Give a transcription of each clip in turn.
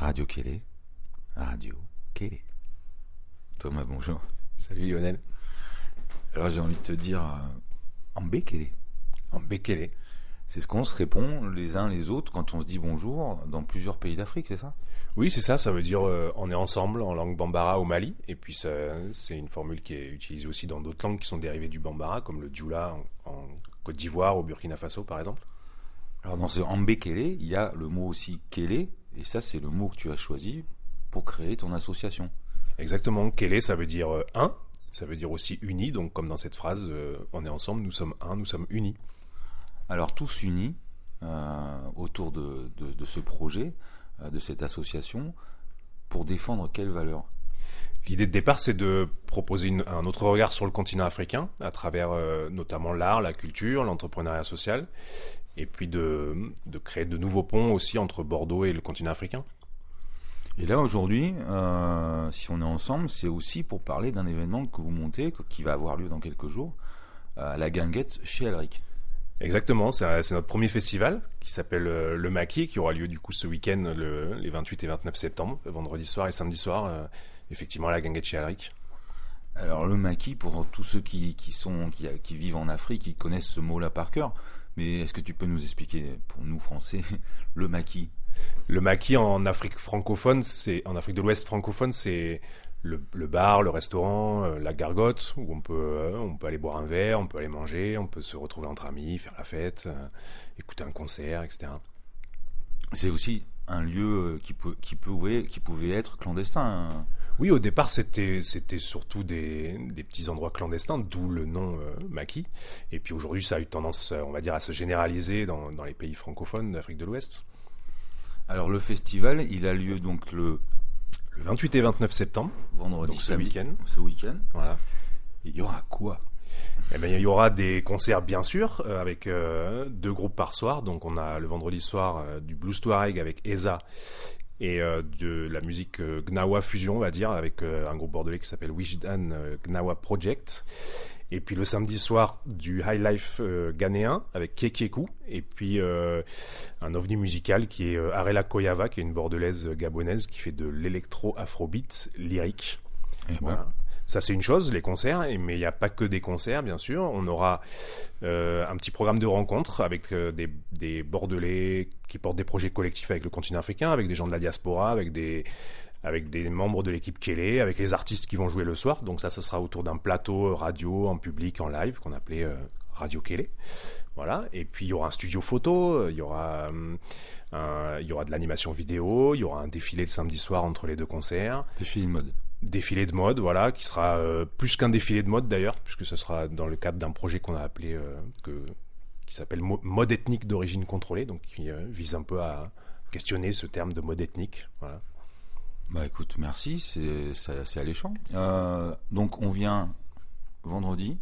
Radio Kélé. Radio Kélé. Thomas, bonjour. Salut Lionel. Alors j'ai envie de te dire euh, en Bekele. En Bekele. C'est ce qu'on se répond les uns les autres quand on se dit bonjour dans plusieurs pays d'Afrique, c'est ça? Oui, c'est ça. Ça veut dire euh, on est ensemble en langue bambara au Mali. Et puis c'est une formule qui est utilisée aussi dans d'autres langues qui sont dérivées du bambara, comme le djoula en, en Côte d'Ivoire, au Burkina Faso par exemple. Alors dans ce Ambekele, il y a le mot aussi Kélé, et ça c'est le mot que tu as choisi pour créer ton association. Exactement, Kélé ça veut dire euh, un, ça veut dire aussi uni, donc comme dans cette phrase, euh, on est ensemble, nous sommes un, nous sommes unis. Alors tous unis euh, autour de, ce projet, de cette association, pour défendre quelles valeurs L'idée de départ, c'est de proposer un autre regard sur le continent africain, à travers notamment l'art, la culture, l'entrepreneuriat social, et puis de, créer de nouveaux ponts aussi entre Bordeaux et le continent africain. Et là aujourd'hui, euh, si on est ensemble, c'est aussi pour parler d'un événement que vous montez, qui va avoir lieu dans quelques jours, à la Guinguette chez Alric. Exactement, c'est notre premier festival qui s'appelle euh, Le Maquis, qui aura lieu du coup ce week-end, les 28 et 29 septembre, vendredi soir et samedi soir, euh, effectivement à la Guinguette chez. Alors le maquis, pour tous ceux qui, sont, qui, qui, vivent en Afrique, qui connaissent ce mot-là par cœur, mais est-ce que tu peux nous expliquer, pour nous Français, le maquis? Le maquis en Afrique francophone, c'est en Afrique de l'Ouest francophone, c'est le, bar, le restaurant, euh, la gargote, où on peut, euh, on peut aller boire un verre, on peut aller manger, on peut se retrouver entre amis, faire la fête, euh, écouter un concert, etc. C'est aussi un lieu qui, peut, qui, pouvait, qui pouvait être clandestin. Hein. Oui, au départ, c'était c'était surtout des, des, petits endroits clandestins, d'où le nom euh, maquis. Et puis aujourd'hui, ça a eu tendance, on va dire, à se généraliser dans, dans les pays francophones d'Afrique de l'Ouest. Alors le festival, il a lieu donc le le 28 et 29 septembre, vendredi, ce week-end. Ce week-end. Voilà. Il y aura quoi? Eh bien, il y aura des concerts bien sûr euh, avec deux groupes par soir. Donc on a le vendredi soir du Blues Touareg avec Eza et euh, de la musique euh, Gnawa fusion, on va dire, avec euh, un groupe bordelais qui s'appelle Wijdan Gnawa Project. Et puis le samedi soir, du High Life ghanéen avec Kekeku. Et puis un ovni musical qui est Arela Koyava, qui est une bordelaise gabonaise qui fait de l'électro-afrobeat lyrique. Et eh ben. Ça, c'est une chose, les concerts, mais il n'y a pas que des concerts, bien sûr. On aura euh, un petit programme de rencontres avec euh, des, Bordelais qui portent des projets collectifs avec le continent africain, avec des gens de la diaspora, avec des, avec des membres de l'équipe Kélé, avec les artistes qui vont jouer le soir. Donc ça, ça sera autour d'un plateau radio, en public, en live, qu'on appelait euh, Radio Kélé. Voilà. Et puis il y aura un studio photo, il y aura, il y aura de l'animation vidéo, il y aura un défilé le samedi soir entre les deux concerts. Défilé de mode défilé de mode, voilà, qui sera euh, plus qu'un défilé de mode d'ailleurs, puisque ce sera dans le cadre d'un projet qu'on a appelé, euh, que, qui s'appelle Mode ethnique d'origine contrôlée, donc qui euh, vise un peu à questionner ce terme de mode ethnique, voilà. Bah écoute, merci, c'est assez alléchant. donc on vient vendredi.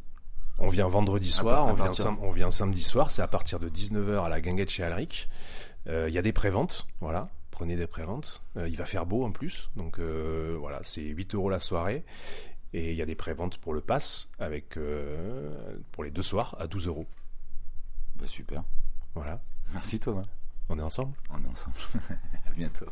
On vient vendredi soir, on, vient on, vient samedi soir, c'est à partir de 19h à la Guinguette chez Alric. Il y a des préventes, voilà prenez des préventes. Euh, il va faire beau en plus, donc euh, voilà, c'est 8 euros la soirée. Et il y a des préventes pour le pass, avec, euh, pour les deux soirs, à 12 euros. Bah super. Voilà. Merci Thomas. On est ensemble On est ensemble. à bientôt.